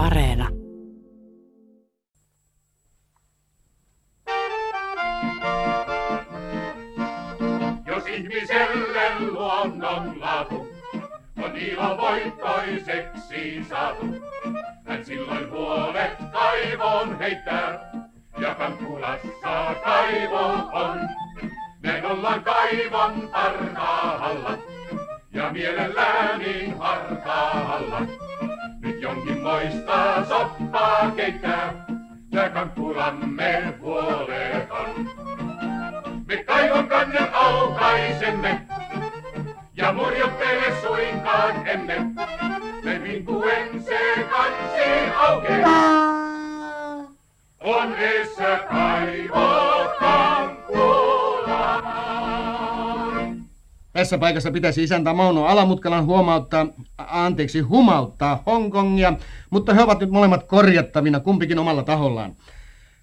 Areena. Tässä paikassa pitäisi isäntä Mauno Alamutkalan huomauttaa, anteeksi, humauttaa Hongkongia, mutta he ovat nyt molemmat korjattavina, kumpikin omalla tahollaan.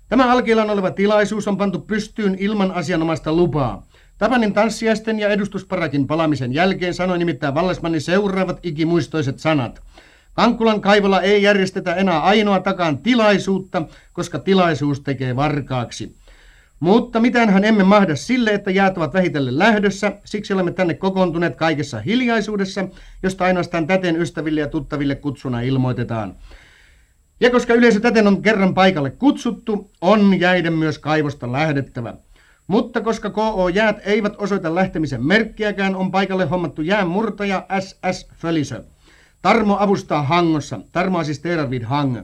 Tämä alkiilan oleva tilaisuus on pantu pystyyn ilman asianomaista lupaa. Tapanin tanssiaisten ja edustusparakin palamisen jälkeen sanoi nimittäin Vallasmanni seuraavat ikimuistoiset sanat. Kankkulan kaivolla ei järjestetä enää ainoa takaan tilaisuutta, koska tilaisuus tekee varkaaksi. Mutta mitäänhän emme mahda sille, että jäät ovat vähitellen lähdössä, siksi olemme tänne kokoontuneet kaikessa hiljaisuudessa, josta ainoastaan täten ystäville ja tuttaville kutsuna ilmoitetaan. Ja koska yleisö täten on kerran paikalle kutsuttu, on jäiden myös kaivosta lähdettävä. Mutta koska KO Jäät eivät osoita lähtemisen merkkiäkään, on paikalle hommattu jäänmurtaja SS Fölisö. Tarmo avustaa Hangossa. Tarmo assisteerar vid Hangö.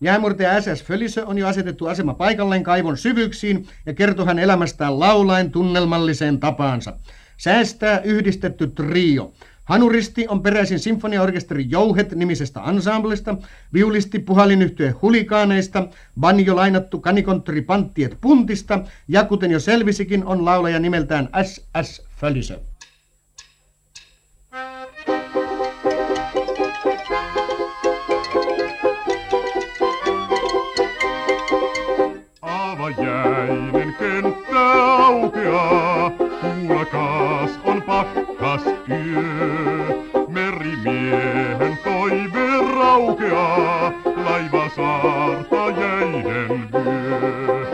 Jäämurtaja SS Fölisö on jo asetettu asema paikalleen kaivon syvyyksiin ja kertoo hän elämästään laulain tunnelmalliseen tapaansa. Säästää yhdistetty trio. Hanuristi on peräisin sinfoniaorkesteri Jouhet nimisestä ansamblesta, viulisti puhalinyhtye hulikaaneista, banjo lainattu kanikonttori Panttiet Puntista ja kuten jo selvisikin on laulaja nimeltään SS Fölisö. Avajäinen kenttä aukeaa, kuulkaas on pakkas yö. Merimiehen toive raukeaa, laiva saarta jäiden vyö.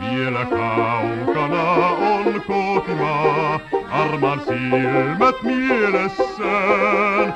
Vielä kaukana on kotimaa, arman silmät mielessään.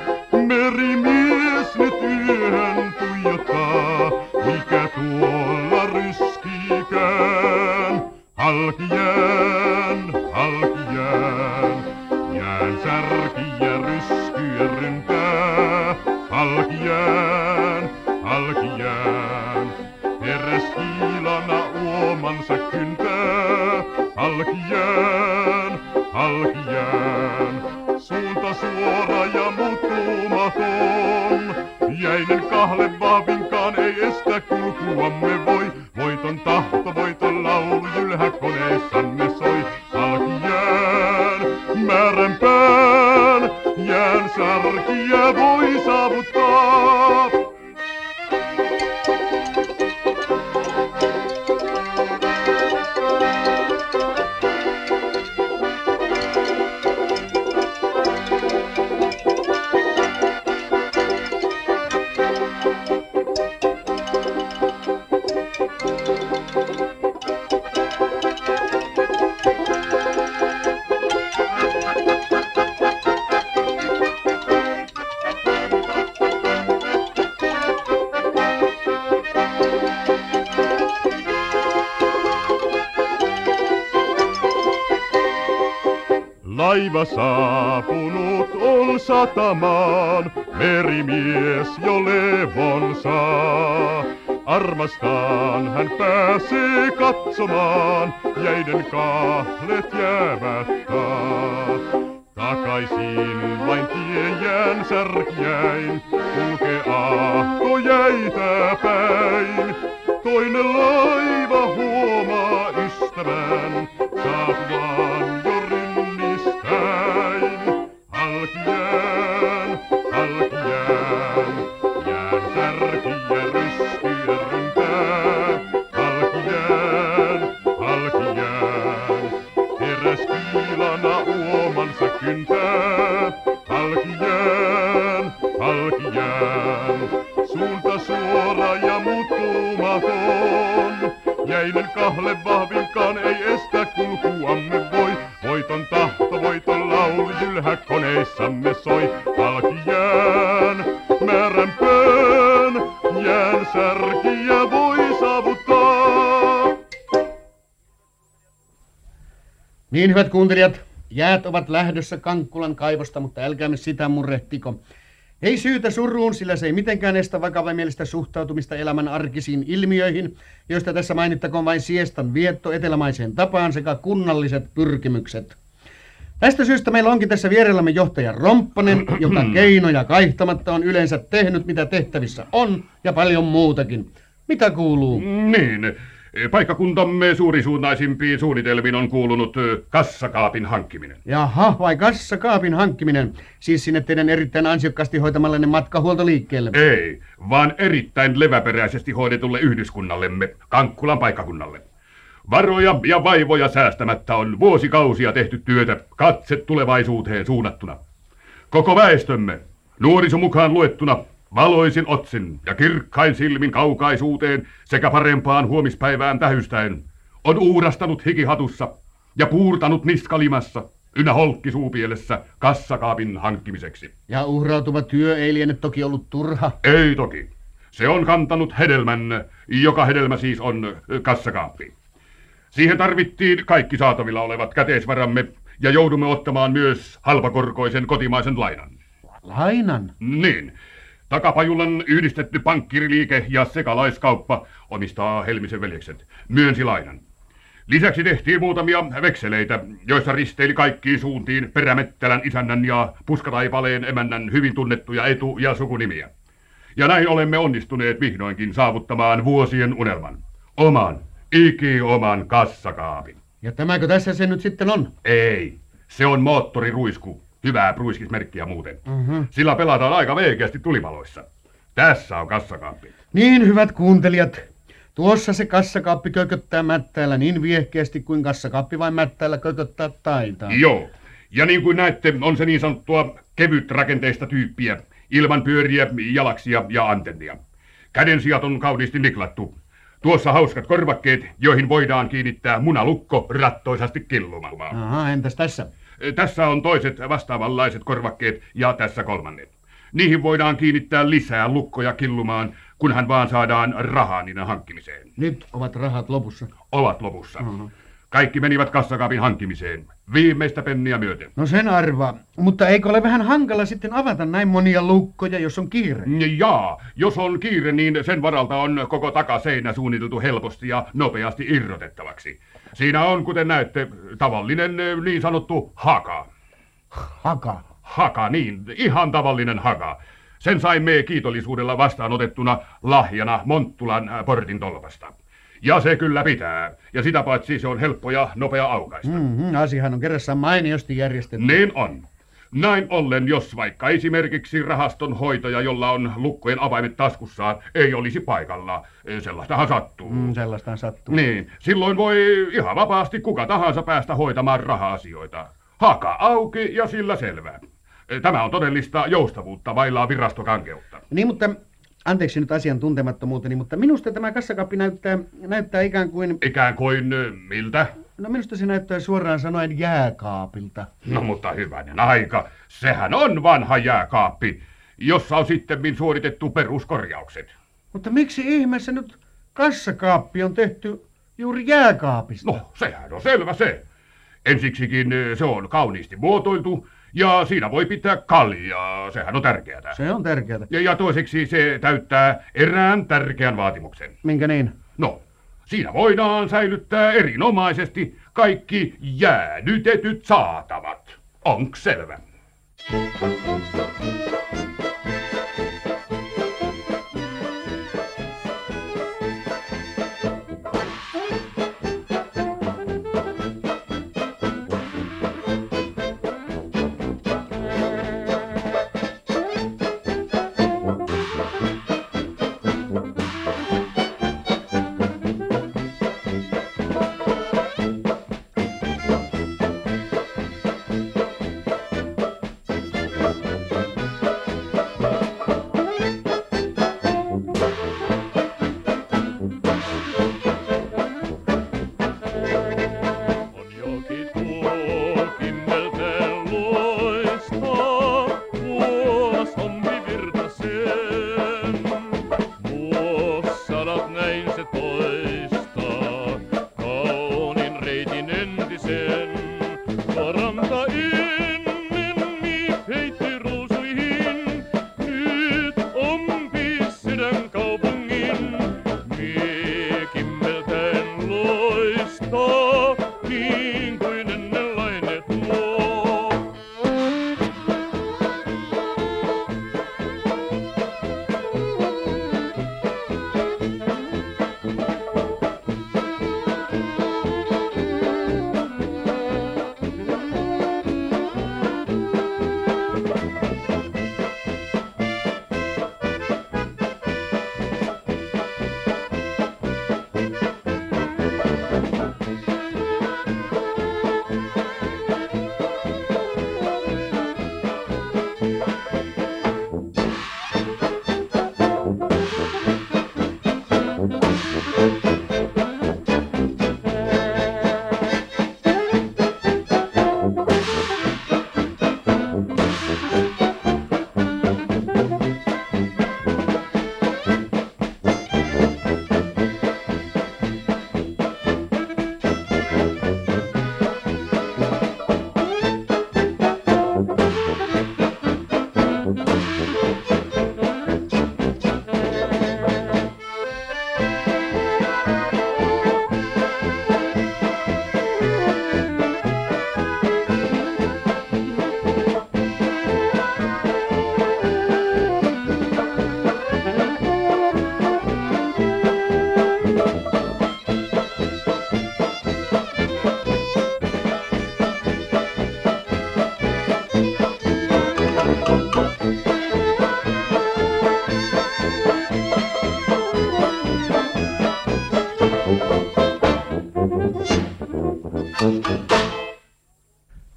Laiva saapunut on satamaan, merimies jo levon saa. Armastaan hän pääsee katsomaan, jäiden kahlet jäävät taas. Takaisin vain tiejään särkiäin, kulke ahko jäitä päin. Toinen laiva Kahle vahvinkaan ei estä kulkuamme voi, voiton tahto, voiton laulu jylhä koneissamme soi. Halki jään, määrän pöön, jään särkiä voi saavuttaa. Niin, hyvät kuuntelijat, jäät ovat lähdössä Kankkulan kaivosta, mutta älkäämme sitä murrehtiko. Ei syytä suruun, sillä se ei mitenkään estä vakavamielistä suhtautumista elämän arkisiin ilmiöihin, joista tässä mainittakoon vain siestan vietto etelämaiseen tapaan sekä kunnalliset pyrkimykset. Tästä syystä meillä onkin tässä vierellämme johtaja Rompponen, joka keinoja kaihtamatta on yleensä tehnyt, mitä tehtävissä on, ja paljon muutakin. Mitä kuuluu? Niin, paikkakuntamme suurisuunnaisimpiin suunnitelmiin on kuulunut kassakaapin hankkiminen. Jaha, vai kassakaapin hankkiminen, siis sinne teidän erittäin ansiokkaasti hoitamallenne matkahuoltoliikkeelle. Ei, vaan erittäin leväperäisesti hoidetulle yhdyskunnallemme, Kankkulan paikkakunnalle. Varoja ja vaivoja säästämättä on vuosikausia tehty työtä katse tulevaisuuteen suunnattuna. Koko väestömme, nuoriso mukaan luettuna, valoisin otsin ja kirkkain silmin kaukaisuuteen sekä parempaan huomispäivään tähystäen, on uurastanut hikihatussa ja puurtanut niskalimassa ynnä holkki suupielessä kassakaapin hankkimiseksi. Ja uhrautuva työ ei liene toki ollut turha. Ei toki. Se on kantanut hedelmän, joka hedelmä siis on kassakaappi. Siihen tarvittiin kaikki saatavilla olevat käteisvaramme ja joudumme ottamaan myös halpakorkoisen kotimaisen lainan. Lainan? Niin. Takapajulan yhdistetty pankkiriliike ja sekalaiskauppa omistaa Helmisen veljekset. Myönsi lainan. Lisäksi tehtiin muutamia vekseleitä, joissa risteili kaikkiin suuntiin Perämettälän isännän ja Puskataipaleen emännän hyvin tunnettuja etu- ja sukunimiä. Ja näin olemme onnistuneet vihdoinkin saavuttamaan vuosien unelman. Oman, iki oman kassakaapin. Ja tämäkö tässä se nyt sitten on? Ei, se on moottoriruisku. Hyvää pruiskismerkkiä muuten. Mhm. Sillä pelataan aika veikeästi tulipaloissa. Tässä on kassakaappi. Niin, hyvät kuuntelijat. Tuossa se kassakaappi kököttää mättäällä niin viehkeästi kuin kassakaappi vain mättäällä kököttää taitaa. Joo. Ja niin kuin näette, on se niin sanottua kevyt rakenteista tyyppiä, ilman pyöriä, jalaksia ja antennia. Käden sijat on kauniisti niklattu. Tuossa hauskat korvakkeet, joihin voidaan kiinnittää munalukko rattoisasti killumaan. Aha, entäs tässä? Tässä on toiset vastaavanlaiset korvakkeet ja tässä kolmannet. Niihin voidaan kiinnittää lisää lukkoja killumaan, kunhan vaan saadaan rahaa niiden hankkimiseen. Nyt ovat rahat lopussa. Ovat lopussa. Mhm. Kaikki menivät kassakaapin hankkimiseen. Viimeistä penniä myöten. No sen arvaa. Mutta eikö ole vähän hankala sitten avata näin monia lukkoja, jos on kiire? Jaa, jos on kiire, niin sen varalta on koko takaseinä suunniteltu helposti ja nopeasti irrotettavaksi. Siinä on, kuten näette, tavallinen eh, niin sanottu haka. Haka. Haka, niin, ihan tavallinen haka. Sen saimme kiitollisuudella vastaanotettuna lahjana Monttulan äh, portin tolpasta. Ja se kyllä pitää. Ja sitä paitsi se on helppo ja nopea aukaista. Mm-hmm, asiahan on kerrassaan mainiosti järjestetty. Niin on. Näin ollen, jos vaikka esimerkiksi rahaston hoitaja, jolla on lukkojen avaimet taskussaan, ei olisi paikalla, sellaistahan sattuu. Mm, sellaista sattuu. Niin, silloin voi ihan vapaasti kuka tahansa päästä hoitamaan raha-asioita. Haka auki ja sillä selvä. Tämä on todellista joustavuutta vailla virastokankeutta. Niin, mutta anteeksi nyt asian tuntemattomuuteni, mutta minusta tämä kassakaappi näyttää, näyttää ikään kuin, Ikään kuin miltä? No minusta se näyttää suoraan sanoen jääkaapilta. No mutta hyvänen aika, sehän on vanha jääkaappi, jossa on sitten suoritettu peruskorjaukset. Mutta miksi ihmeessä nyt kassakaappi on tehty juuri jääkaapista? No, sehän on selvä se. Ensiksikin eh, se on kauniisti muotoiltu ja siinä voi pitää kaljaa, sehän on tärkeää. Se on tärkeää. Ja, ja toiseksi se täyttää erään tärkeän vaatimuksen. Minkä niin? No, siinä voidaan säilyttää erinomaisesti kaikki jäädytetyt saatavat. Onks selvä?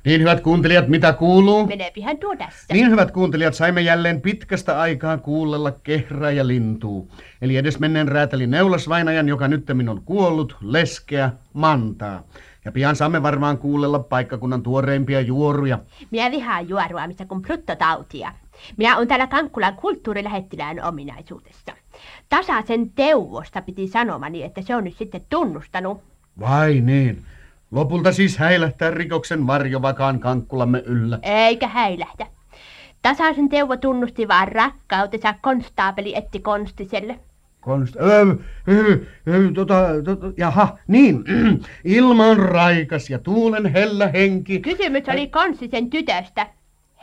Niin hyvät kuuntelijat, mitä kuuluu? Meneepihän tuo tässä. Niin hyvät kuuntelijat, saimme jälleen pitkästä aikaa kuullella kehrää ja lintuu. Eli edes menneen räätäli Neulasvainajan, joka nyt on kuollut, leskeä, mantaa. Ja pian saamme varmaan kuullella paikkakunnan tuoreimpia juoruja. Minä vihaan juoruamista kuin bruttotautia. Minä olen täällä Kankkulan kulttuurilähettilään ominaisuudessa. Tasaisen teuvosta piti sanomani, että se on nyt sitten tunnustanut. Vai niin. Lopulta siis häilähtää rikoksen varjo vakaan kankkulamme yllä. Eikä häilähtä. Tasaisen teuvo tunnusti vaan rakkautensa konstaapeli etti Konstiselle. Konst... Öö, öö, öö, tota, tota, jaha, niin. Ilma on raikas ja tuulen hellä henki. Kysymys oli Konstisen tytöstä,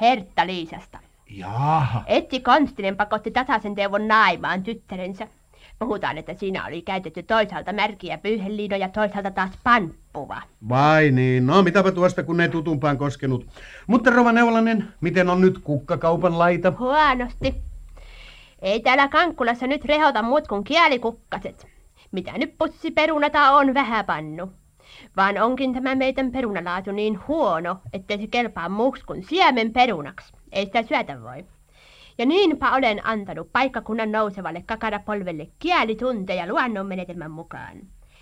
Hertta-Liisasta. Jaha. Etti Konstinen pakotti tasaisen teuvon naimaan tyttärensä. Puhutaan, että siinä oli käytetty toisaalta märkiä pyyheliino ja toisaalta taas pamppuva. Vai niin, no mitäpä tuosta kun ei tutumpaan koskenut. Mutta Rova Neulanen, miten on nyt kukkakaupan laita? Huonosti. Ei täällä Kankkulassa nyt rehota muut kuin kielikukkaset. Mitä nyt pussiperunata on vähän pannu. Vaan onkin tämä meidän perunalaatu niin huono, ettei se kelpaa muuksi kuin siemen perunaksi. Ei sitä syötä voi. Ja niinpä olen antanut paikkakunnan nousevalle kakarapolvelle kielitunteja luonnonmenetelmän mukaan.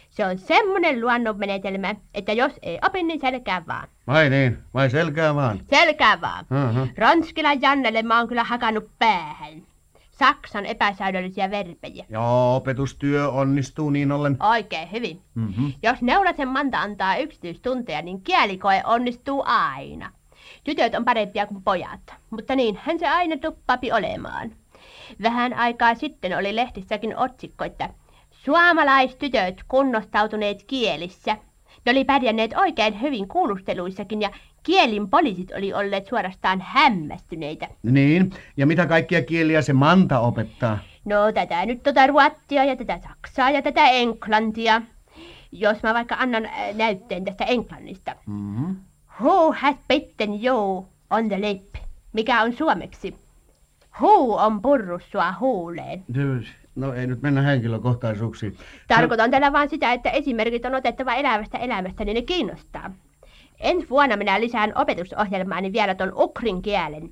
Se on semmoinen luonnonmenetelmä, että jos ei opi, niin selkää vaan. Vai niin, vai selkää vaan? Selkää vaan. Aha. Ronskilan Jannelle mä oon kyllä hakannut päähän. Saksan epäsäädöllisiä verbejä. Joo, opetustyö onnistuu niin ollen. Oikein hyvin. Mm-hmm. Jos Neulasen Manta antaa yksityistunteja, niin kielikoe onnistuu aina. Tytöt on parempia kuin pojat, mutta niinhän se aina tuppapi olemaan. Vähän aikaa sitten oli lehtissäkin otsikko, että suomalaistytöt kunnostautuneet kielissä. Ne oli pärjänneet oikein hyvin kuulusteluissakin ja kielin poliisit oli olleet suorastaan hämmästyneitä. Niin, ja mitä kaikkia kieliä se Manta opettaa? No tätä nyt tota ruottia ja tätä saksaa ja tätä englantia. Jos mä vaikka annan äh, näytteen tästä englannista. Mm-hmm. Who has bitten you on the lip? Mikä on suomeksi? Who on purrut sua huuleen? No ei nyt mennä henkilökohtaisuuksiin. Tarkoitan tällä vain sitä, että esimerkit on otettava elävästä elämästä, niin ne kiinnostaa. Ensi vuonna minä lisään opetusohjelmaani vielä ton ukrin kielen.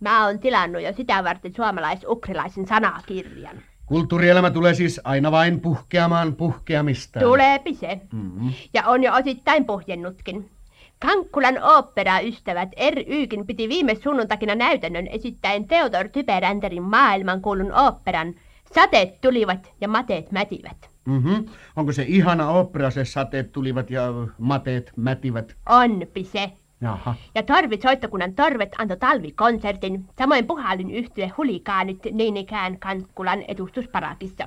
Mä oon tilannut jo sitä varten suomalais-ukrilaisen sanakirjan. Kulttuurielämä tulee siis aina vain puhkeamaan puhkeamista. Tuleepi se. Mm-hmm. Ja on jo osittain puhjennutkin. Kankkulan oopperaystävät RYkin piti viime sunnuntakina näytännön esittäen Theodor Typeränterin maailmankuulun oopperan Sateet tulivat ja mateet mätivät. Mm-hmm. Onko se ihana opera, se sateet tulivat ja mateet mätivät? Onpi se. Jaha. Ja Torvit soittokunnan Torvet antoi talvikonsertin, samoin puhallin yhtye Hulikaanit niin ikään Kankkulan edustusparakissa.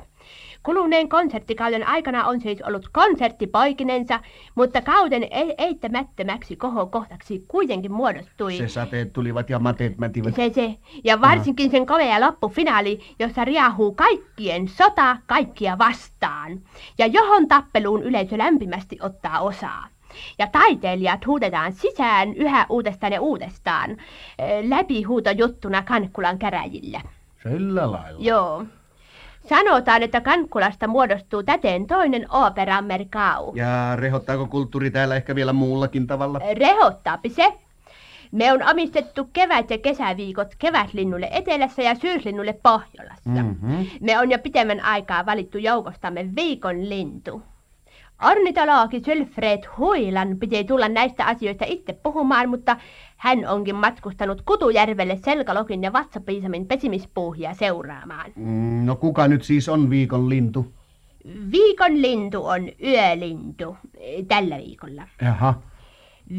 Kuluneen konserttikauden aikana on siis ollut konserttipoikinensa, mutta kauden e- eittämättömäksi kohokohtaksi kuitenkin muodostui... Se sateet tulivat ja mateet mätivät. Se, se. Ja varsinkin sen komea loppufinaali, jossa riahuu kaikkien sota kaikkia vastaan. Ja johon tappeluun yleisö lämpimästi ottaa osaa. Ja taiteilijat huudetaan sisään yhä uudestaan ja uudestaan. eh, Läpihuutojuttuna Kankkulan käräjillä. Sillä lailla. Joo. Sanotaan, että Kankkulasta muodostuu täten toinen opera Merkau. Ja rehottaako kulttuuri täällä ehkä vielä muullakin tavalla? Rehottaapi se. Me on omistettu kevät- ja kesäviikot kevätlinnulle etelässä ja syyslinnulle Pohjolassa. Mm-hmm. Me on jo pitemmän aikaa valittu joukostamme viikon lintu. Ornitologi Sylfred Huilan piti tulla näistä asioista itse puhumaan, mutta hän onkin matkustanut Kutujärvelle Selkalokin ja Vatsapiisamin pesimispuuhia seuraamaan. Mm, no kuka nyt siis on viikon lintu? Viikon lintu on yölintu eh, tällä viikolla. Jaha.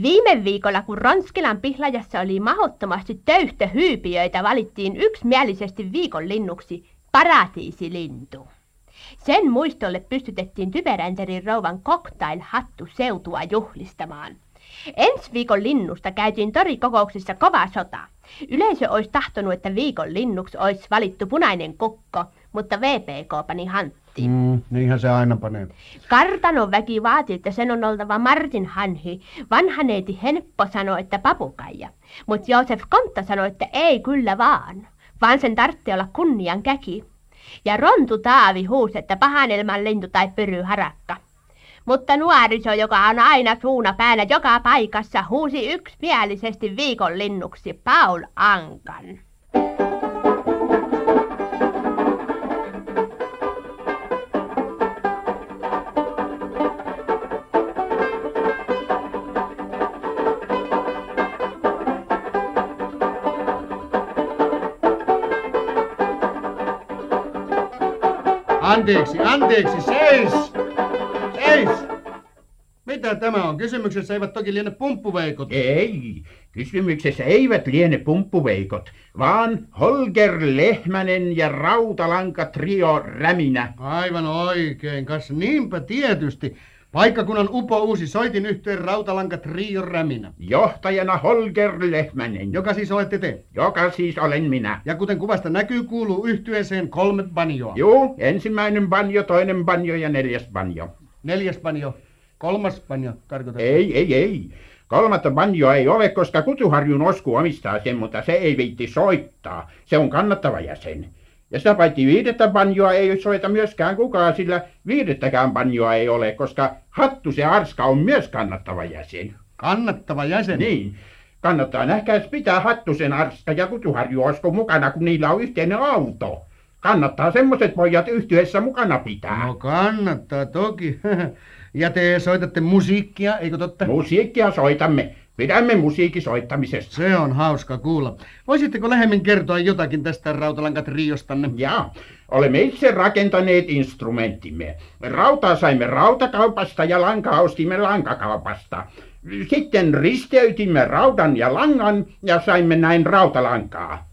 Viime viikolla, kun Ronskilan pihlajassa oli mahdottomasti töyhtöhyypiöitä, valittiin yksimielisesti viikon linnuksi paratiisilintu. Sen muistolle pystytettiin Typeränterin rouvan cocktail-hattu seutua juhlistamaan. Ensi viikon linnusta käytiin torikokouksissa kova sota. Yleisö olisi tahtonut, että viikon linnuksi olisi valittu punainen kukko, mutta VPK pani hanttiin. Mm, niinhän se aina panee. Kartanon väki vaati, että sen on oltava Martin Hanhi. Vanha neiti Henppo sanoi, että papukaija. Mutta Joosef Kontta sanoi, että ei kyllä vaan, vaan sen tarvitsee olla kunnian käki. Ja Rontu Taavi huusi, että pahanelman lintu tai pyry harakka. Mutta nuoriso, joka on aina suuna päänä joka paikassa, huusi yksimielisesti viikon linnuksi Paul Ankan. Anteeksi, anteeksi, seis! Seis! Mitä tämä on? Kysymyksessä eivät toki liene pumppuveikot. Ei, kysymyksessä eivät liene pumppuveikot, vaan Holger Lehmänen ja Rautalanka Trio Räminä. Aivan oikein, kas niinpä tietysti. Paikkakunnan upo uusi soitin yhteen Rautalanka Trio Räminä, Johtajana Holger Lehmänen, joka siis olette te. joka siis olen minä. Ja kuten kuvasta näkyy, kuuluu yhtyeeseen kolme banjoa. Juu, ensimmäinen banjo, toinen banjo ja neljäs banjo. Neljäs banjo, kolmas banjo, tarkoitan. Ei, ei, ei. Kolmatta banjoa ei ole, koska Kutuharjun Osku omistaa sen, mutta se ei viitti soittaa. Se on kannattava jäsen. Ja sitä paitsi viidettä banjoa ei soita myöskään kukaan, sillä viidettäkään banjoa ei ole, koska Hattu se Arska on myös kannattava jäsen. Kannattava jäsen. Niin. Kannattaa nähkääs pitää Hattusen Arska ja Kutuharju Osku mukana, kun niillä on yhteinen auto. Kannattaa semmoset pojat yhtyessä mukana pitää. No kannattaa toki. Ja te soitatte musiikkia, eikö totta? Musiikkia soitamme. Pidämme musiikin soittamisesta. Se on hauska kuulla. Voisitteko lähemmin kertoa jotakin tästä Rautalankat Riostanne? Ja, olemme itse rakentaneet instrumenttimme. Rautaa saimme rautakaupasta ja lankaa ostimme lankakaupasta. Sitten risteytimme raudan ja langan ja saimme näin rautalankaa.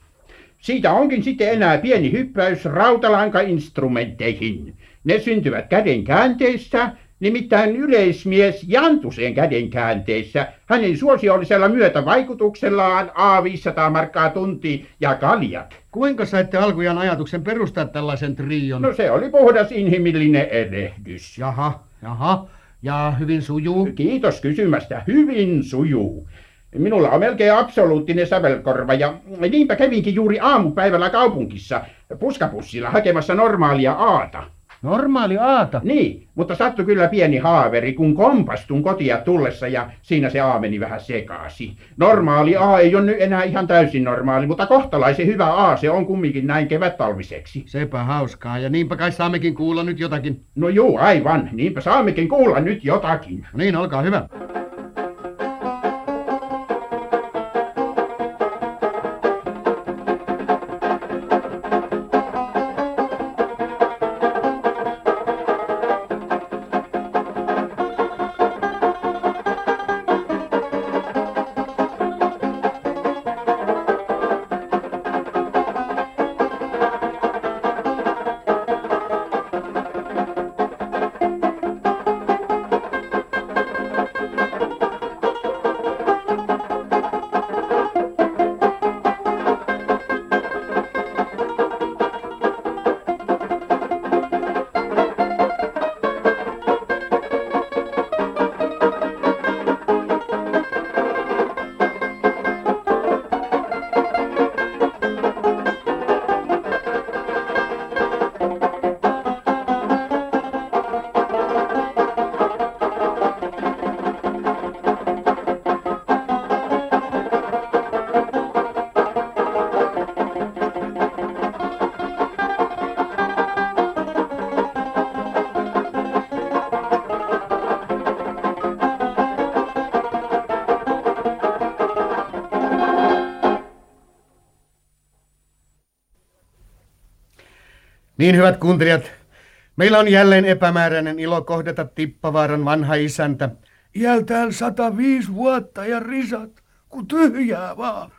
Siitä onkin sitten enää pieni hyppäys rautalankainstrumentteihin. Ne syntyvät käden käänteissä, nimittäin yleismies Jantusen käden käänteissä, hänen suosiollisella myötävaikutuksellaan A500 markkaa tunti ja kaljat. Kuinka saitte alkujaan ajatuksen perustaa tällaisen trion? No se oli puhdas inhimillinen erehdys. Jaha, jaha. Ja hyvin sujuu. Kiitos kysymästä. Hyvin sujuu. Minulla on melkein absoluuttinen sävelkorva ja niinpä kävinkin juuri aamupäivällä kaupungissa puskapussilla hakemassa normaalia aata. Normaali aata. Niin, mutta sattui kyllä pieni haaveri, kun kompastun kotia tullessa ja siinä se A meni vähän sekaisin. Normaali A ei ole nyt enää ihan täysin normaali, mutta kohtalaisen hyvä A se on kumminkin näin kevättalviseksi. Sepä hauskaa, ja niinpä kai saammekin kuulla nyt jotakin. No juu, aivan. Niinpä saammekin kuulla nyt jotakin. No niin, olkaa hyvä. Niin hyvät kuuntelijat, meillä on jälleen epämääräinen ilo kohdata Tippavaaran vanha isäntä. Iältään 105 vuotta ja risat, kun tyhjää vaan.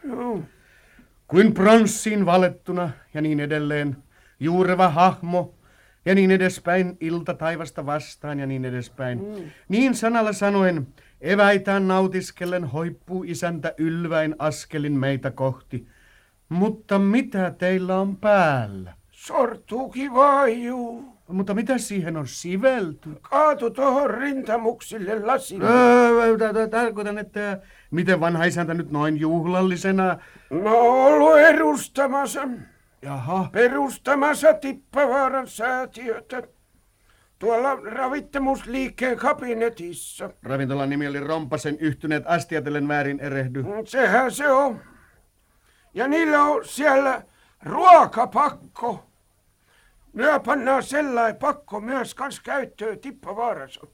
Kuin pronssiin valettuna ja niin edelleen. Juureva hahmo ja niin edespäin, ilta taivasta vastaan ja niin edespäin. Mm. Niin sanalla sanoen, eväitään nautiskellen hoippuu isäntä ylväin askelin meitä kohti. Mutta mitä teillä on päällä? Sortuukin vaijuu. Mutta mitä siihen on sivelty? Kaatu tohon rintamuksille lasille. Öö, Tarkoitan, että miten vanha isäntä nyt noin juhlallisena... No ollut edustamassa, Jaha, perustamassa Tippavaaran säätiötä. tuolla ravitsemusliikkeen kabinetissa. Ravintolan nimi oli Rompasen yhtyneet astiatellen väärin erehdy. Mm, Sehän se on. Ja niillä on siellä ruokapakko. Myö pannaan sellainen pakko myös kans käyttöön Tippavaarassa.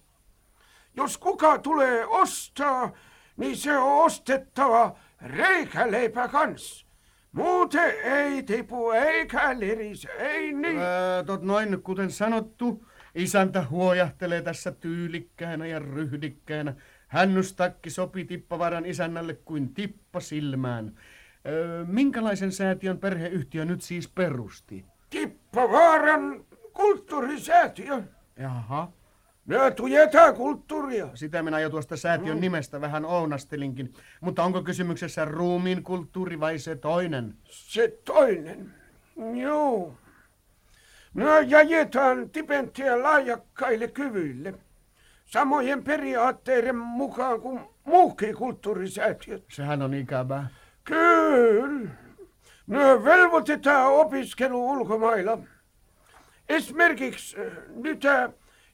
Jos kuka tulee ostaa, niin se on ostettava reikäleipä kans. Muuten ei tipu eikä lirise, ei niin. Öö, tot noin, kuten sanottu, isäntä huojahtelee tässä tyylikkäänä ja ryhdikkäänä. Hännystakki sopi Tippavaran isännälle kuin tippa silmään. Öö, minkälaisen säätiön perheyhtiö nyt siis perusti? Tippavaaran kulttuurisäätiö. Jaha, tujetaan kulttuuria. sitä minä jo tuosta säätiön nimestä vähän ounastelinkin. Mutta onko kysymyksessä ruumiin kulttuuri vai se toinen? Se toinen. Joo. Myö jajetaan tipenttiä laajakkaille kyvyille. Samojen periaatteiden mukaan kuin muukin kulttuurisäätiöt. Sehän on ikävää. Kyllä. Myö velvoitetaan opiskelu ulkomailla. Esimerkiksi äh, nyt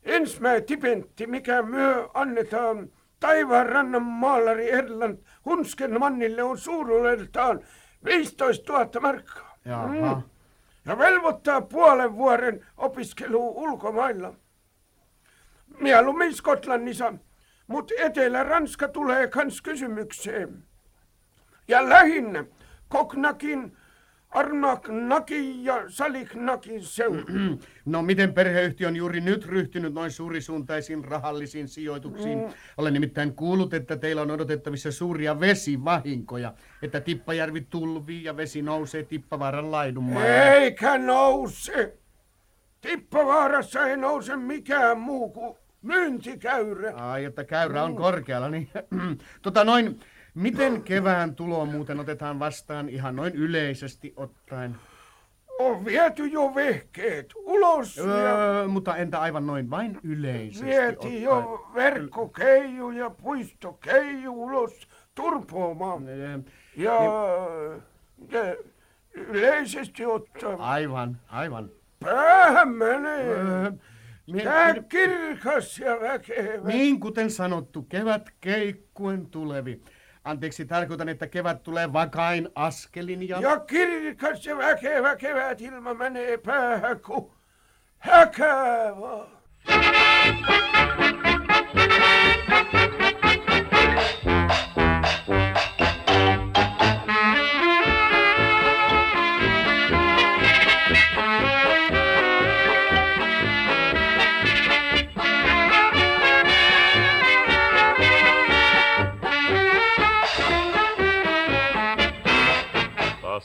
ensimmäinen tipentti, mikä myö annetaan taivaanrannan maalari Erland Hunskenmannille on suuruudeltaan 15 000 markkaa. Jaha. Ja velvoittaa puolen vuoden opiskelua ulkomailla. Mieluummin Skotlannissa, mutta Etelä-Ranska tulee kans kysymykseen. Ja lähinnä Koknakin, Arnaknakin ja Saliknakin seutu. No miten perheyhtiö on juuri nyt ryhtynyt noin suurisuuntaisiin rahallisiin sijoituksiin? Mm. Olen nimittäin kuullut, että teillä on odotettavissa suuria vesivahinkoja, että Tippajärvi tulvii ja vesi nousee Tippavaaran laidunmaalle. Eikä nouse. Tippavaarassa ei nouse mikään muu kuin myyntikäyrä. Ai, että käyrä on korkealla, niin tota noin, miten kevään tulo muuten otetaan vastaan ihan noin yleisesti ottaen? On viety jo vehkeet ulos ja Öö, mutta entä aivan noin vain yleisesti vietiin ottaen? jo verkkokeiju ja puistokeiju ulos turpoamaan. Öö, Ja, ja yleisesti ottaen Aivan, aivan. päähän menee. Öö, Tää kirkas ja väkevä. Niin kuten sanottu, kevät keikkuen tulevi. Anteeksi, tarkoitan, että kevät tulee vakain askelin ja... Ja kirkas ja väkevä kevät ilma menee päähän kuin häkäävä. Taas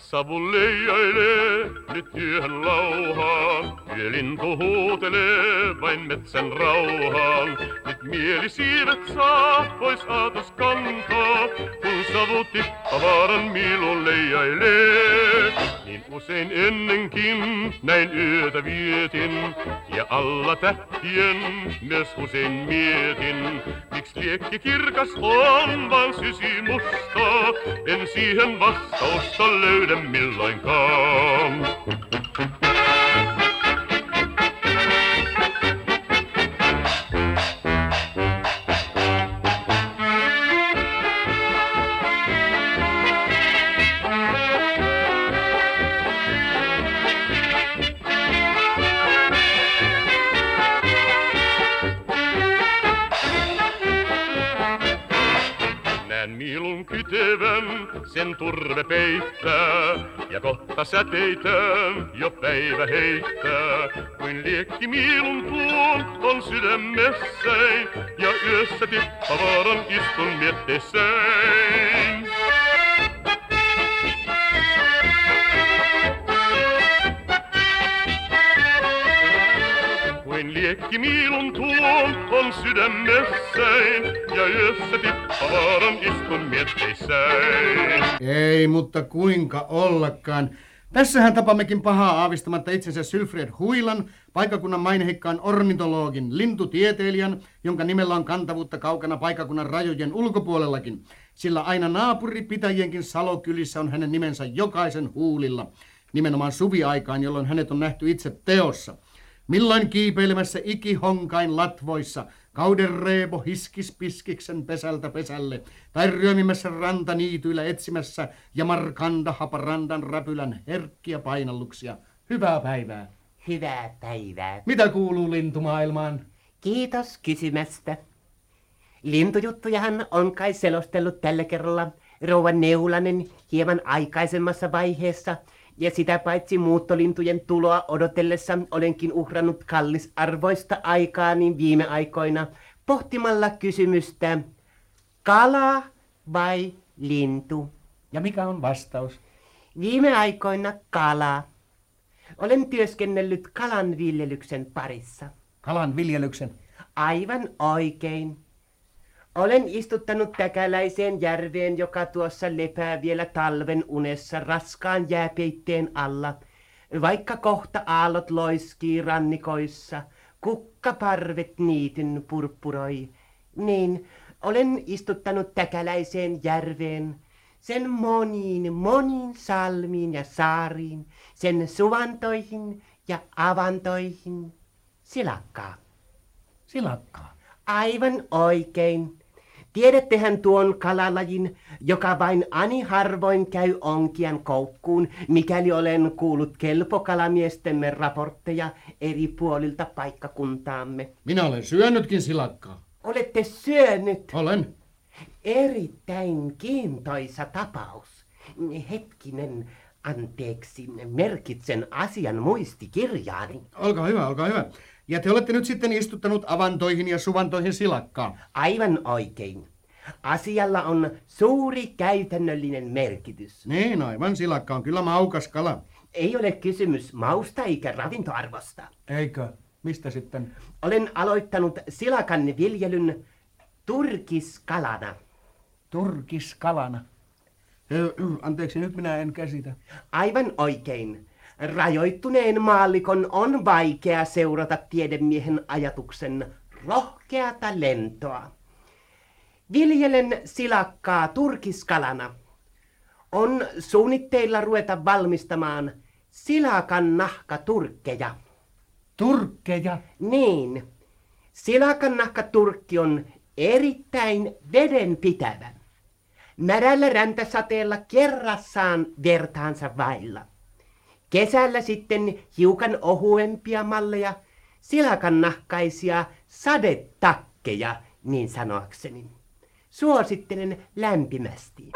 savu leijailee, nyt työhön lauhaan. Yölintu huutelee vain metsän rauhaan. Nyt mieli siivet saa, pois aatos kantaa. Kun savu tippavaaran miilun leijailee. Niin usein ennenkin näin yötä vietin. Ja alla tähtien myös usein mietin. Miksi liekki kirkas on, vaan sysi Gott in Siehen, was aus der Löhne Millein. Turve peittää, ja kohta säteitä jo päivä heittää. Kuin liekki miilun tuon on sydämessäin, ja yössä tippavaaran istun mietteissäin. Kuin liekki miilun tuon on sydämessäin, ja yössä tippavaaran istun mietteissäin. Ei, mutta kuinka ollakaan. Tässähän tapammekin pahaa aavistamatta itsensä Sylfred Huilan, paikakunnan mainehikkaan ornitologin, lintutieteilijän, jonka nimellä on kantavuutta kaukana paikakunnan rajojen ulkopuolellakin. Sillä aina naapuripitäjienkin salokylissä on hänen nimensä jokaisen huulilla. Nimenomaan suviaikaan, jolloin hänet on nähty itse teossa. Milloin kiipeilemässä ikihonkain latvoissa, kauden reepo hiskispiskiksen pesältä pesälle, tai ryömimässä rantaniityillä etsimässä ja markanda haparandan räpylän herkkiä painalluksia. Hyvää päivää. Hyvää päivää. Mitä kuuluu lintumaailmaan? Kiitos kysymästä. Lintujuttujahan on kai selostellut tällä kerralla rouva Neulanen hieman aikaisemmassa vaiheessa, ja sitä paitsi muuttolintujen tuloa odotellessa olenkin uhrannut kallisarvoista aikaa niin viime aikoina pohtimalla kysymystä kala vai lintu. Ja mikä on vastaus? Viime aikoina kala. Olen työskennellyt kalanviljelyksen parissa. Kalan viljelyksen. Aivan oikein. Olen istuttanut täkäläiseen järveen, joka tuossa lepää vielä talven unessa raskaan jääpeitteen alla, vaikka kohta aallot loiskii rannikoissa, kukkaparvet niitin purppuroi. Niin, olen istuttanut täkäläiseen järveen, sen moniin, moniin salmiin ja saariin, sen suvantoihin ja avantoihin. Silakkaa. Silakkaa. Aivan oikein. Tiedättehän tuon kalalajin, joka vain ani harvoin käy onkian koukkuun, mikäli olen kuullut kelpokalamiestemme raportteja eri puolilta paikkakuntaamme. Minä olen syönytkin silakkaa. Olette syönyt Olen. erittäin kiintoisa tapaus. Hetkinen, anteeksi, merkitsen asian muistikirjaani. Olkaa hyvä, olkaa hyvä. Ja te olette nyt sitten istuttanut avantoihin ja suvantoihin silakkaa. Aivan oikein. Asialla on suuri käytännöllinen merkitys. Niin, aivan silakka on kyllä maukas kala. Ei ole kysymys mausta eikä ravintoarvosta. Eikö? Mistä sitten? Olen aloittanut silakan viljelyn turkiskalana. Turkiskalana. Anteeksi, nyt minä en käsitä. Aivan oikein. Rajoittuneen maallikon on vaikea seurata tiedemiehen ajatuksen rohkeata lentoa. Viljelen silakkaa turkiskalana. On suunnitteilla ruveta valmistamaan silakan nahkaturkkeja. Turkkeja. Niin, silakan nahkaturkki on erittäin vedenpitävä. Märällä räntäsateella kerrassaan vertaansa vailla. Kesällä sitten hiukan ohuempia malleja, silakannahkaisia sadetakkeja, niin sanoakseni. Suosittelen lämpimästi.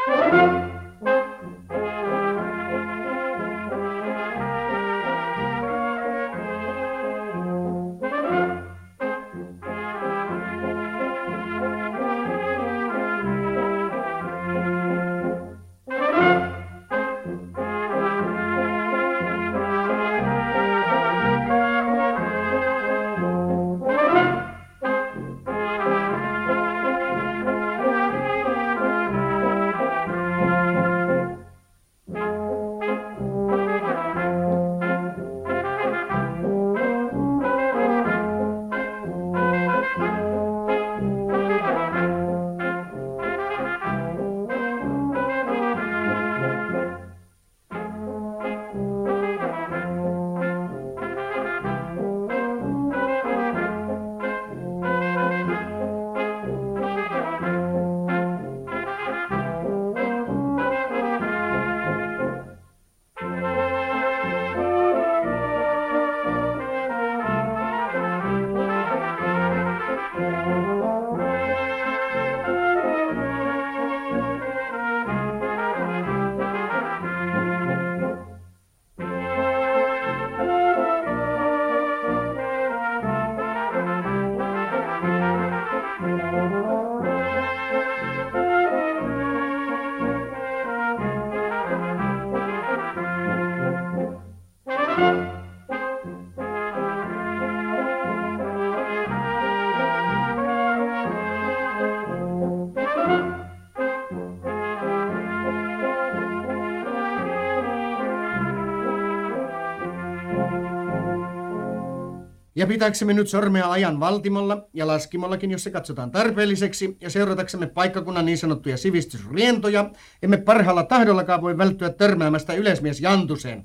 Ja pitääksemme nyt sormea ajan valtimolla ja laskimollakin, jos se katsotaan tarpeelliseksi, ja seurataksemme paikkakunnan niin sanottuja sivistysrientoja, emme parhaalla tahdollakaan voi välttyä törmäämästä yleismies Jantuseen.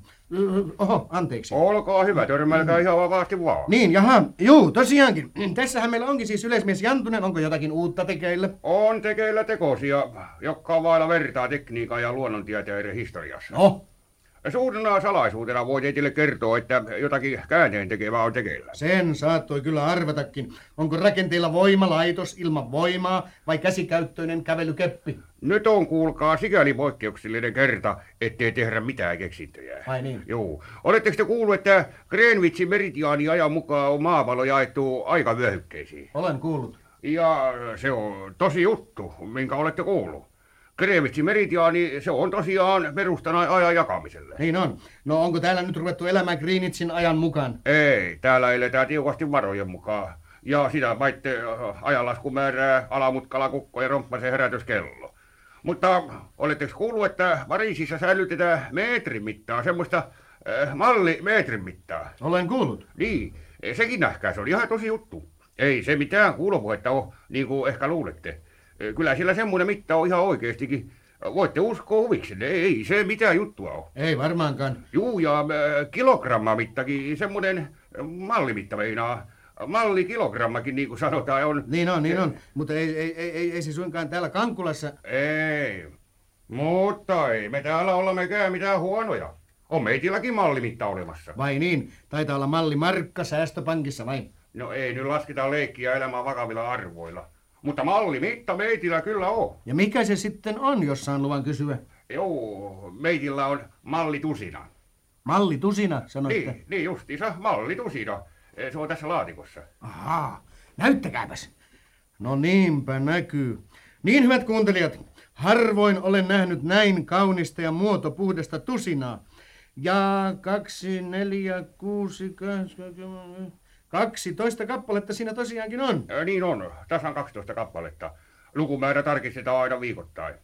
Oho, anteeksi. Olkaa hyvä, törmäilkää ihan vapaasti vaan. Niin, jaha, juu, tosiaankin. Tässähän meillä onkin siis yleismies Jantunen. Onko jotakin uutta tekeillä? On tekeillä tekosia, jotka on vailla vertaa tekniikan ja luonnontieteiden historiassa. No, Suurena salaisuutena voi teille kertoa, että jotakin käänteen tekevää on tekeillä. sen saattoi kyllä arvatakin. Onko rakenteilla voimalaitos ilman voimaa vai käsikäyttöinen kävelykeppi? Nyt on kuulkaa sikäli poikkeuksellinen kerta, ettei tehdä mitään keksintöjä. Ai niin? Joo. Oletteko te kuullut, että Greenwichin meridiaani ajan mukaan on maapallo jaettu aikavyöhykkeisiin? Olen kuullut. Ja se on tosi juttu, minkä olette kuullut. Greenwichin meridiaani, se on tosiaan perustana ajan jakamiselle. Niin on. No onko täällä nyt ruvettu elämään Greenwichin ajan mukaan? Ei, täällä eletään tiukasti varojen mukaan. Ja sitä paitte ajanlaskumäärää, alamutkala, kukko ja romppasen herätyskello. Mutta oletteko kuullut, että Pariisissa säilytetään metrin mittaa, semmoista äh, malli metrin mittaa? Olen kuullut. Niin, sekin nähkää, se on ihan tosi juttu. Ei se mitään kuulopuhetta ole, niin kuin ehkä luulette. Kyllä sillä semmoinen mitta on ihan oikeastikin. Voitte uskoa huviksenne, ei se mitään juttua ole. Ei varmaankaan. Juu, ja äh, kilogrammamittakin, semmoinen mallimitta meinaa. Mallikilogrammakin, niin kuin sanotaan, on... Niin on, niin on. Mutta ei, ei, ei, ei, ei se suinkaan täällä Kankulassa. Ei. Mutta ei me täällä olla mekään mitään huonoja. On meitilläkin mallimitta olemassa. Vai niin? Taitaa olla malli Markka säästöpankissa, vai? No ei nyt lasketa leikkiä elämään vakavilla arvoilla. Mutta mallimitta meitillä kyllä on. Ja mikä se sitten on, jos saan luvan kysyä? Joo, meitillä on mallitusina. Malli tusina, sanoitte. Niin, niin justiinsa, mallitusina. Se on tässä laatikossa. Ahaa, näyttäkääpäs. No niinpä näkyy. Niin, hyvät kuuntelijat, harvoin olen nähnyt näin kaunista ja muotopuhdasta tusinaa. Ja kaksi, neljä, kuusi, kahdeksan, kaksitoista kappaletta siinä tosiaankin on. Ää, Niin on, tasan 12 kappaletta. Lukumäärä tarkistetaan aina viikoittain.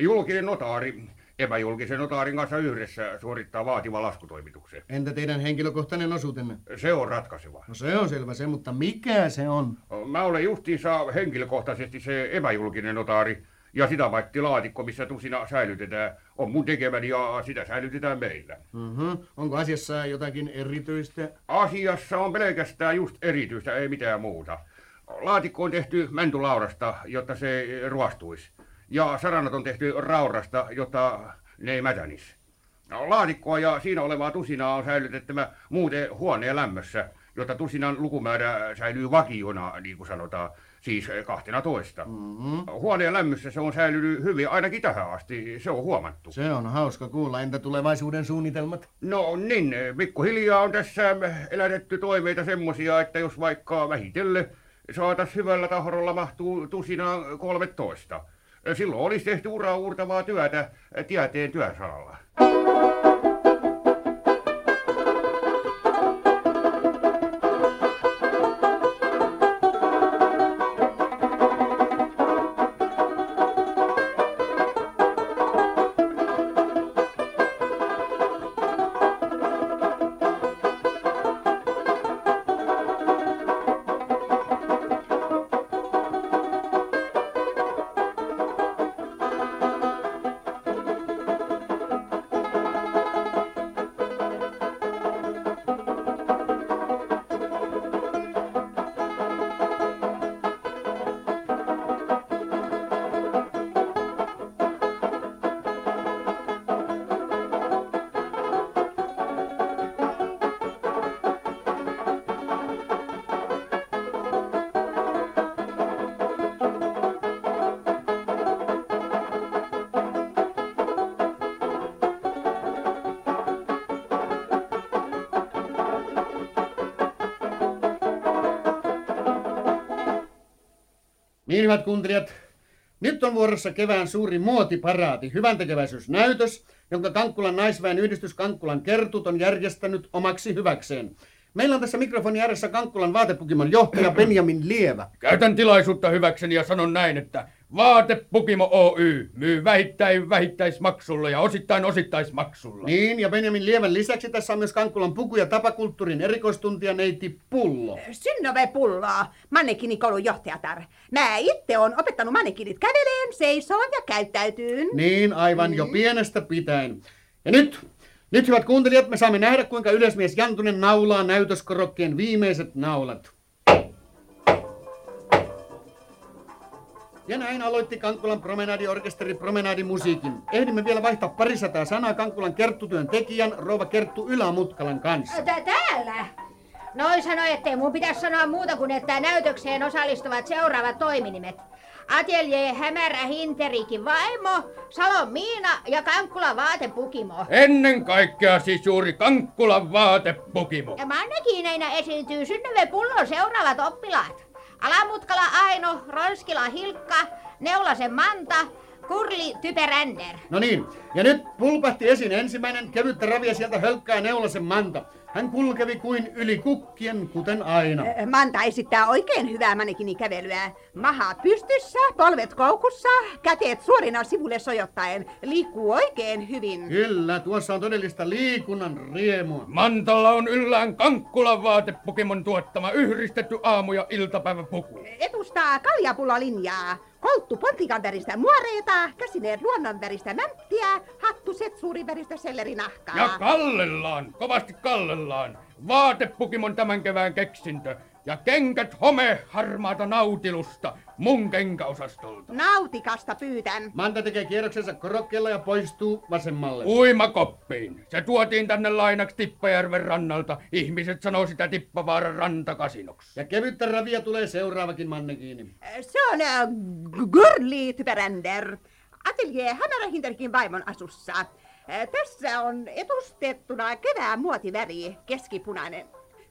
Julkinen notaari epäjulkisen notaarin kanssa yhdessä suorittaa vaativan laskutoimituksen. Entä teidän henkilökohtainen osuutenne? Se on ratkaiseva. No se on selvä se, mutta mikä se on? Mä olen justiinsa henkilökohtaisesti se epäjulkinen notaari, ja sitä vaikka laatikko, missä tusina säilytetään, on mun tekemäni ja sitä säilytetään meillä. Mm-hmm. Onko asiassa jotakin erityistä? Asiassa on pelkästään just erityistä, ei mitään muuta. Laatikko on tehty mäntulaurasta, jotta se ruostuisi. Ja saranat on tehty raurasta, jotta ne ei mätänis. No, Laatikkoa ja siinä olevaa tusinaa on säilytettävä muuten huoneen lämmössä, jotta tusinan lukumäärä säilyy vakiona, niin kuin sanotaan, siis 12. Mm-hmm. Huoneen lämmössä se on säilynyt hyvin ainakin tähän asti, se on huomattu. Se on hauska kuulla. Entä tulevaisuuden suunnitelmat? No niin, pikkuhiljaa on tässä elätetty toiveita semmosia, että jos vaikka vähitellen saatas hyvällä tahrolla mahtuu tusina 13. Silloin olisi tehty uraa uurtavaa työtä tieteen työsalalla. Niin, hyvät kuuntelijat, nyt on vuorossa kevään suuri muotiparaati, hyvän tekeväisyysnäytös, jonka Kankkulan naisväen yhdistys Kankkulan Kertut on järjestänyt omaksi hyväkseen. Meillä on tässä mikrofoni ääressä Kankkulan vaatepukimon johtaja Benjamin Lievä. Käytän tilaisuutta hyväkseni ja sanon näin, että Vaatepukimo Oy myy vähittäin vähittäismaksulla ja osittain osittaismaksulla. Niin, ja Benjamin Lievän lisäksi tässä on myös Kankkulan puku- ja tapakulttuurin erikoistuntija neiti Pullo. Synnöve pulloa, mannekinikoulun johtajatar. Mä itse on opettanut mannekinit käveleen, seisoon ja käyttäytyyn. Niin, aivan jo pienestä pitäen. Ja nyt, nyt hyvät kuuntelijat, me saamme nähdä, kuinka yleismies Jantunen naulaa näytöskorokkeen viimeiset naulat. Ja näin aloitti Kankkulan promenadiorkesteri promenadimusiikin. Ehdimme vielä vaihtaa parisataa sanaa Kankkulan kerttutyön tekijän Rouva Kerttu Ylämutkalan kanssa. Tä- täällä? Noin sanoi, ettei mun pitäisi sanoa muuta kuin, että näytökseen osallistuvat seuraavat toiminimet. Atelier Hämärä Hinterikin vaimo, Salon Miina ja Kankkula Vaatepukimo. Ennen kaikkea siis juuri Kankkulan vaatepukimo. Ja mannekiineinä esiintyy Synnöve Pullon seuraavat oppilaat. Alamutkala Aino, Ronskila Hilkka, Neulasen Manta, Kurli Typeränder. No niin, ja nyt pulpahti esiin ensimmäinen kevyttä ravia sieltä hölkkää Neulasen Manta. Hän kulkevi kuin yli kukkien, kuten aina. Manta esittää oikein hyvää manekinikävelyä. Maha pystyssä, polvet koukussa, käteet suorina sivulle sojottaen. Liikkuu oikein hyvin. Kyllä, tuossa on todellista liikunnan riemua. Mantalla on yllään Kankkulan vaatepukimon tuottama yhdistetty aamu- ja iltapäiväpuku. Edustaa kaljapullolinjaa. Kolttu pontikan väristä muoreita, käsineet luonnon väristä mänttiä, hattu setsuurin väristä sellerinahkaa. Ja kallellaan, kovasti kallellaan. Vaatepukimon tämän kevään keksintö. Ja kenkät home harmaata nautilusta mun kenkäosastolta. Nautikasta pyydän. Manta tekee kierroksensa korokkeella ja poistuu vasemmalle. Uimakoppiin. Se tuotiin tänne lainaksi Tippajärven rannalta. Ihmiset sanoo sitä Tippavaaran rantakasinoksi. Ja kevyttä ravia tulee seuraavakin mannekiini. Se on äh, Gurli Typeränder. Atelier Hämärähinterkin vaimon asussa. Äh, Tässä on edustettuna kevään muotiväri, keskipunainen.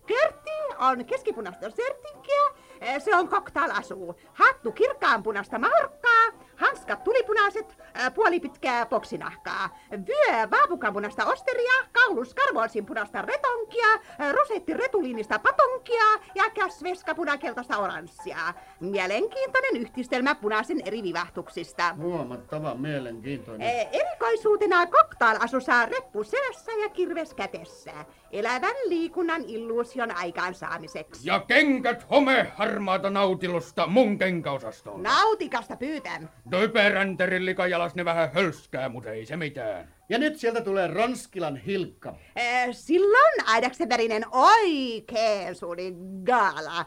Körtti on keskipunaista sertikkiä, äh, se on cocktail-asu. Hattu kirkkaanpunasta markkaa, hanskat tulipunaiset, äh, puolipitkää boksinahkaa. Vyö vaapukanpunasta osteria, kaulus karvolsin punaista retonkia, äh, rosetti retuliinista patonkia ja käsveska punakeltaista oranssia. Mielenkiintoinen yhdistelmä punaisen eri vivahtuksista. Huomattavan mielenkiintoinen. Eh, Erikoisuutena cocktail-asussa reppu selässä ja kirves kätessä. Elävän liikunnan illuusion aikaansaamiseksi. Ja kenkät home harmaata nautilusta mun kenkäosastolta. Nautikasta pyytän. Typeränterin likajalas ne vähän hölskää, mut ei se mitään. Ja nyt sieltä tulee Ronskilan Hilkka. Eh, Silloin aidaksen värinen oikein suuri gaala.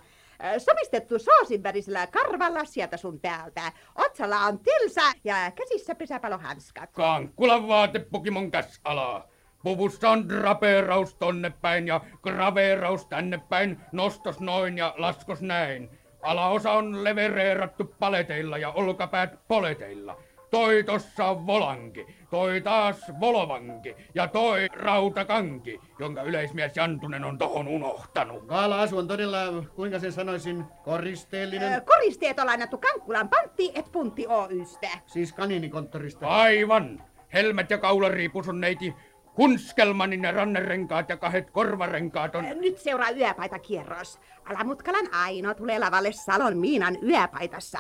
Somistettu soosin värisellä karvalla sieltä sun täältä. Otsalla on tilsa ja käsissä pesäpalohanskat. Kankkulan vaatepukimon käsalaa. Puvussa on drapeeraus tonne päin ja graveeraus tänne päin, nostos noin ja laskos näin. Alaosa on levereerattu paleteilla ja olkapäät poleteilla. Toi tossa on volanki, toi taas volovanki ja toi rautakanki, jonka yleismies Jantunen on tohon unohtanut. Kaala-asu on todella, kuinka sen sanoisin, koristeellinen. Eh, Koristeet on lainattu Kankkulan Pantti et Puntti Oystä. Siis kaniinikonttorista. Aivan. Helmet ja kaulariipus on neiti Kunskelmanin ja rannerenkaat ja kahdet korvarenkaat on... Nyt seuraa yöpaitakierros. Alamutkalan Aino tulee lavalle Salon Miinan yöpaitassa.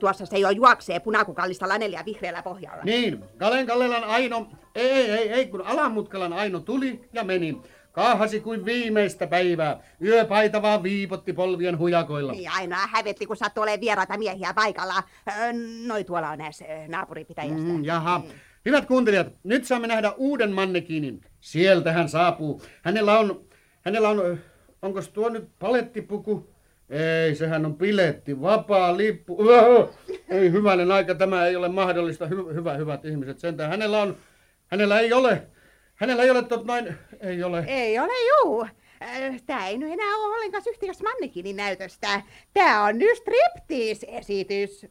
Tuossa se jo juoksee punakukallista lanelia vihreällä pohjalla. Niin, Kalen Kallelan Aino, ei, ei, ei, ei, kun Alamutkalan Aino tuli ja meni. Kaahasi kuin viimeistä päivää. Yöpaita vaan viipotti polvien hujakoilla. Niin aina hävetti, kun sattuu olemaan vieraita miehiä paikalla. Noi tuolla on näissä naapuripitäjästä. Mm, jaha. Hyvät kuuntelijat, nyt saamme nähdä uuden mannekiinin. Sieltä hän saapuu. Hänellä on, hänellä on, onko tuo nyt palettipuku? Ei, sehän on piletti, vapaa lippu. Ei hyvänen aika, tämä ei ole mahdollista. Hy, hyvä, hyvät ihmiset, sentään. Hänellä on, hänellä ei ole, hänellä ei ole tot noin, ei ole. Ei ole juu. Ö, Tää ei nyt enää ole ollenkaan yhtikäs mannekinin näytöstä. Tää on nyt striptease-esitys.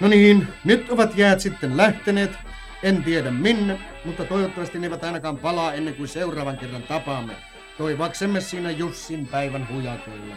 No niin, nyt ovat jäät sitten lähteneet. En tiedä minne, mutta toivottavasti ne eivät ainakaan palaa ennen kuin seuraavan kerran tapaamme. Toivaksemme siinä Jussin päivän hujakoilla.